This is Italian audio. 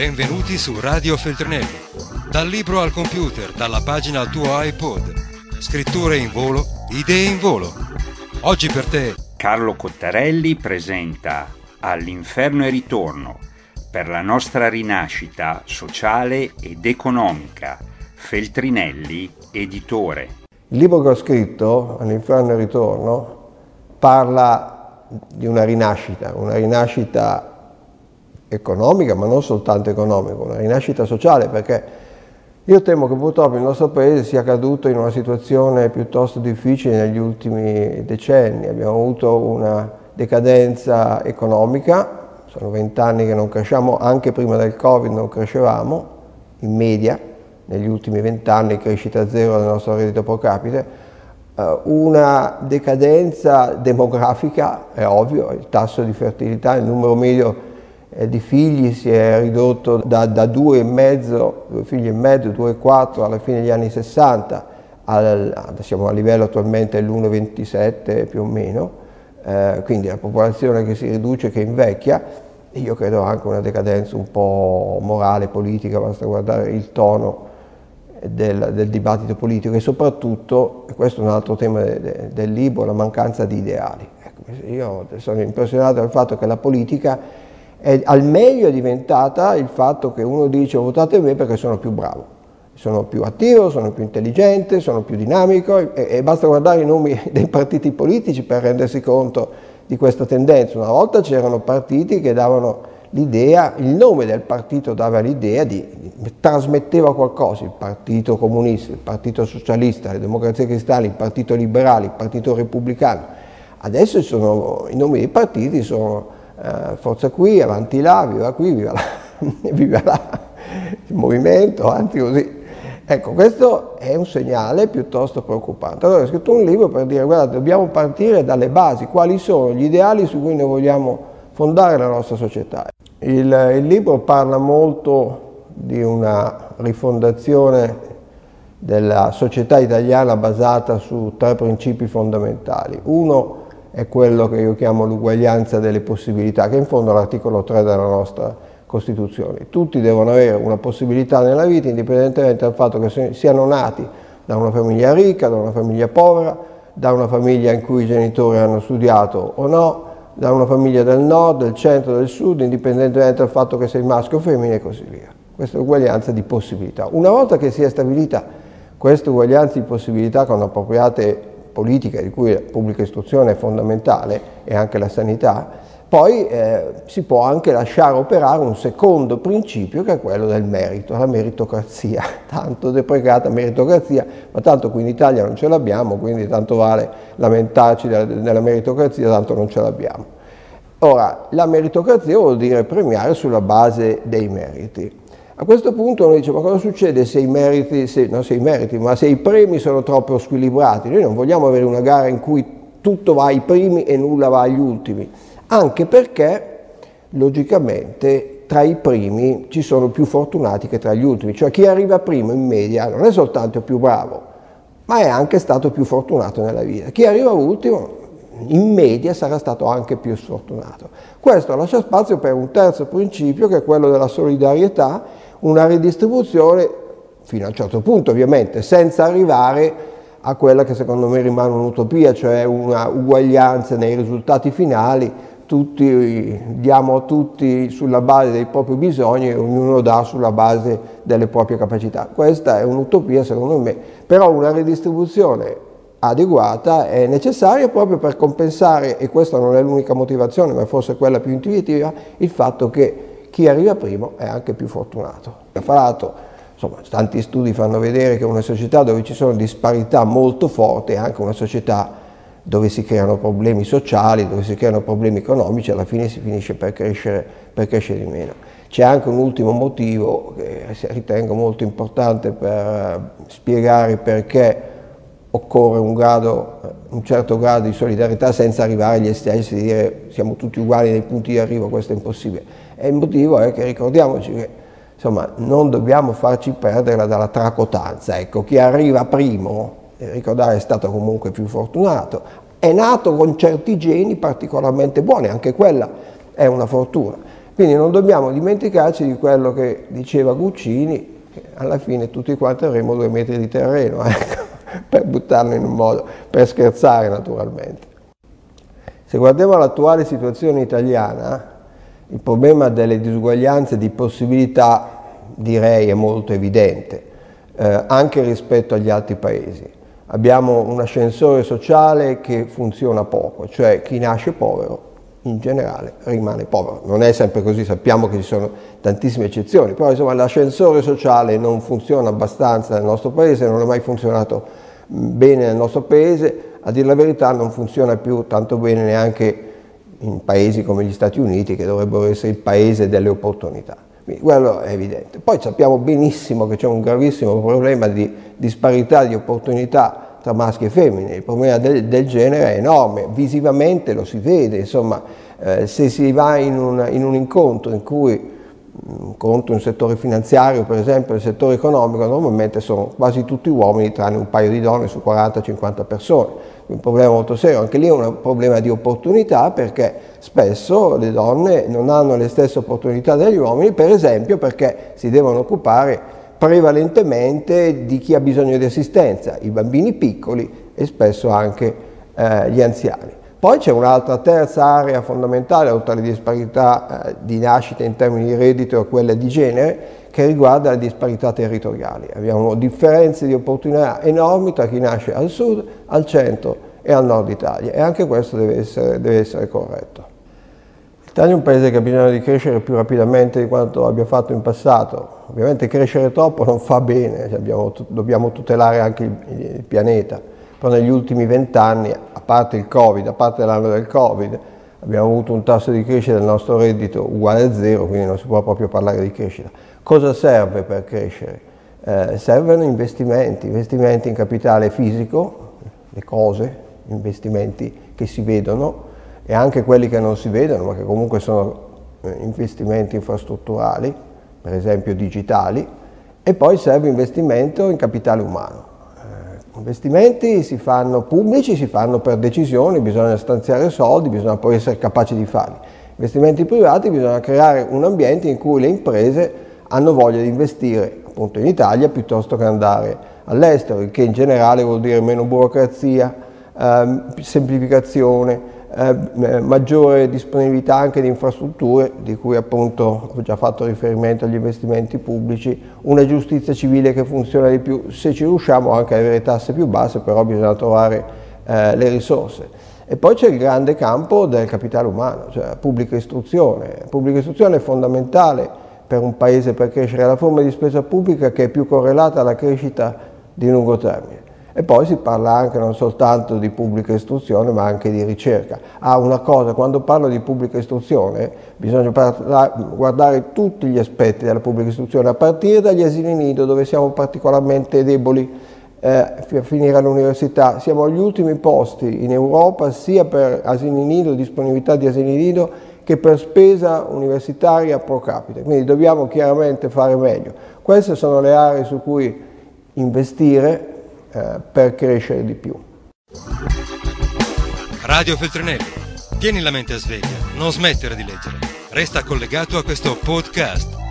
Benvenuti su Radio Feltrinelli. Dal libro al computer, dalla pagina al tuo iPod. Scritture in volo, idee in volo. Oggi per te. Carlo Cottarelli presenta All'inferno e ritorno per la nostra rinascita sociale ed economica. Feltrinelli, editore. Il libro che ho scritto, All'inferno e ritorno, parla di una rinascita, una rinascita economica, ma non soltanto economica, una rinascita sociale, perché io temo che purtroppo il nostro Paese sia caduto in una situazione piuttosto difficile negli ultimi decenni. Abbiamo avuto una decadenza economica, sono vent'anni che non cresciamo, anche prima del Covid non crescevamo, in media, negli ultimi vent'anni crescita zero del nostro reddito pro capite, eh, una decadenza demografica, è ovvio, il tasso di fertilità, il numero medio di figli si è ridotto da, da due e mezzo, due figli e mezzo, due e quattro alla fine degli anni 60, al, siamo a livello attualmente dell'1,27 più o meno, eh, quindi la popolazione che si riduce, che invecchia, io credo anche una decadenza un po' morale, politica, basta guardare il tono del, del dibattito politico e soprattutto, e questo è un altro tema de, de, del libro, la mancanza di ideali. Ecco, io sono impressionato dal fatto che la politica è al meglio diventata il fatto che uno dice votate me perché sono più bravo, sono più attivo, sono più intelligente, sono più dinamico e, e basta guardare i nomi dei partiti politici per rendersi conto di questa tendenza. Una volta c'erano partiti che davano l'idea, il nome del partito dava l'idea di, di, trasmetteva qualcosa, il partito comunista, il partito socialista, le democrazie cristiane, il partito liberale, il partito repubblicano. Adesso sono, i nomi dei partiti sono eh, forza qui, avanti là, viva qui, viva là, viva là, il movimento, avanti così. Ecco, questo è un segnale piuttosto preoccupante. Allora ho scritto un libro per dire, guardate, dobbiamo partire dalle basi, quali sono gli ideali su cui noi vogliamo fondare la nostra società. Il, il libro parla molto di una rifondazione della società italiana basata su tre principi fondamentali. Uno, è quello che io chiamo l'uguaglianza delle possibilità, che in fondo è l'articolo 3 della nostra Costituzione. Tutti devono avere una possibilità nella vita, indipendentemente dal fatto che siano nati da una famiglia ricca, da una famiglia povera, da una famiglia in cui i genitori hanno studiato o no, da una famiglia del nord, del centro, del sud, indipendentemente dal fatto che sei maschio o femmina e così via. Questa è uguaglianza di possibilità. Una volta che si è stabilita questa uguaglianza di possibilità con appropriate politica di cui la pubblica istruzione è fondamentale e anche la sanità, poi eh, si può anche lasciare operare un secondo principio che è quello del merito, la meritocrazia, tanto deprecata meritocrazia, ma tanto qui in Italia non ce l'abbiamo, quindi tanto vale lamentarci della, della meritocrazia, tanto non ce l'abbiamo. Ora, la meritocrazia vuol dire premiare sulla base dei meriti. A questo punto uno dice, ma cosa succede se i meriti, se, non se i meriti, ma se i premi sono troppo squilibrati? Noi non vogliamo avere una gara in cui tutto va ai primi e nulla va agli ultimi, anche perché, logicamente, tra i primi ci sono più fortunati che tra gli ultimi, cioè chi arriva primo in media non è soltanto più bravo, ma è anche stato più fortunato nella vita. Chi arriva ultimo, in media, sarà stato anche più sfortunato. Questo lascia spazio per un terzo principio, che è quello della solidarietà, una ridistribuzione fino a un certo punto ovviamente, senza arrivare a quella che secondo me rimane un'utopia, cioè una uguaglianza nei risultati finali, tutti, diamo a tutti sulla base dei propri bisogni e ognuno dà sulla base delle proprie capacità. Questa è un'utopia secondo me, però una ridistribuzione adeguata è necessaria proprio per compensare, e questa non è l'unica motivazione, ma forse quella più intuitiva, il fatto che chi arriva primo è anche più fortunato. Fra l'altro, insomma, tanti studi fanno vedere che una società dove ci sono disparità molto forti è anche una società dove si creano problemi sociali, dove si creano problemi economici, alla fine si finisce per crescere, per crescere di meno. C'è anche un ultimo motivo che ritengo molto importante per spiegare perché occorre un, grado, un, certo grado di solidarietà senza arrivare agli estremi di dire siamo tutti uguali nei punti di arrivo, questo è impossibile. E il motivo è che ricordiamoci che insomma, non dobbiamo farci perdere dalla tracotanza. Ecco, chi arriva primo, ricordare, è stato comunque più fortunato, è nato con certi geni particolarmente buoni, anche quella è una fortuna. Quindi non dobbiamo dimenticarci di quello che diceva Guccini, che alla fine tutti quanti avremo due metri di terreno, ecco, per buttarlo in un modo, per scherzare naturalmente. Se guardiamo l'attuale situazione italiana, il problema delle disuguaglianze di possibilità direi è molto evidente, eh, anche rispetto agli altri paesi. Abbiamo un ascensore sociale che funziona poco, cioè chi nasce povero in generale rimane povero. Non è sempre così, sappiamo che ci sono tantissime eccezioni, però insomma l'ascensore sociale non funziona abbastanza nel nostro paese, non è mai funzionato bene nel nostro paese, a dire la verità non funziona più tanto bene neanche in paesi come gli Stati Uniti che dovrebbero essere il paese delle opportunità. Quindi quello è evidente. Poi sappiamo benissimo che c'è un gravissimo problema di disparità di opportunità tra maschi e femmine, il problema del, del genere è enorme, visivamente lo si vede, insomma, eh, se si va in un, in un incontro in cui un settore finanziario, per esempio il settore economico, normalmente sono quasi tutti uomini, tranne un paio di donne su 40-50 persone. Un problema molto serio, anche lì è un problema di opportunità perché spesso le donne non hanno le stesse opportunità degli uomini, per esempio perché si devono occupare prevalentemente di chi ha bisogno di assistenza, i bambini piccoli e spesso anche eh, gli anziani. Poi c'è un'altra terza area fondamentale, oltre alle disparità eh, di nascita in termini di reddito e quelle di genere, che riguarda le disparità territoriali. Abbiamo differenze di opportunità enormi tra chi nasce al sud, al centro e al nord Italia e anche questo deve essere, deve essere corretto. L'Italia è un paese che ha bisogno di crescere più rapidamente di quanto abbia fatto in passato. Ovviamente crescere troppo non fa bene, abbiamo, dobbiamo tutelare anche il, il pianeta. Però negli ultimi vent'anni, a parte il Covid, a parte l'anno del Covid, abbiamo avuto un tasso di crescita del nostro reddito uguale a zero, quindi non si può proprio parlare di crescita. Cosa serve per crescere? Eh, servono investimenti, investimenti in capitale fisico, le cose, investimenti che si vedono, e anche quelli che non si vedono, ma che comunque sono eh, investimenti infrastrutturali, per esempio digitali, e poi serve investimento in capitale umano. Eh, investimenti si fanno pubblici, si fanno per decisioni, bisogna stanziare soldi, bisogna poi essere capaci di farli. Investimenti privati bisogna creare un ambiente in cui le imprese hanno voglia di investire appunto in Italia piuttosto che andare all'estero, il che in generale vuol dire meno burocrazia, ehm, semplificazione, eh, maggiore disponibilità anche di infrastrutture, di cui appunto ho già fatto riferimento agli investimenti pubblici, una giustizia civile che funziona di più, se ci riusciamo anche ad avere tasse più basse, però bisogna trovare eh, le risorse. E poi c'è il grande campo del capitale umano, cioè pubblica istruzione. Pubblica istruzione è fondamentale per un paese per crescere, è la forma di spesa pubblica che è più correlata alla crescita di lungo termine. E poi si parla anche non soltanto di pubblica istruzione ma anche di ricerca. Ah, una cosa, quando parlo di pubblica istruzione bisogna guardare tutti gli aspetti della pubblica istruzione, a partire dagli asili nido dove siamo particolarmente deboli eh, a finire all'università. Siamo agli ultimi posti in Europa sia per asili nido, disponibilità di asili nido, che per spesa universitaria pro capite. Quindi dobbiamo chiaramente fare meglio. Queste sono le aree su cui investire eh, per crescere di più. Radio Feltrinelli, tieni la mente sveglia, non smettere di leggere. Resta collegato a questo podcast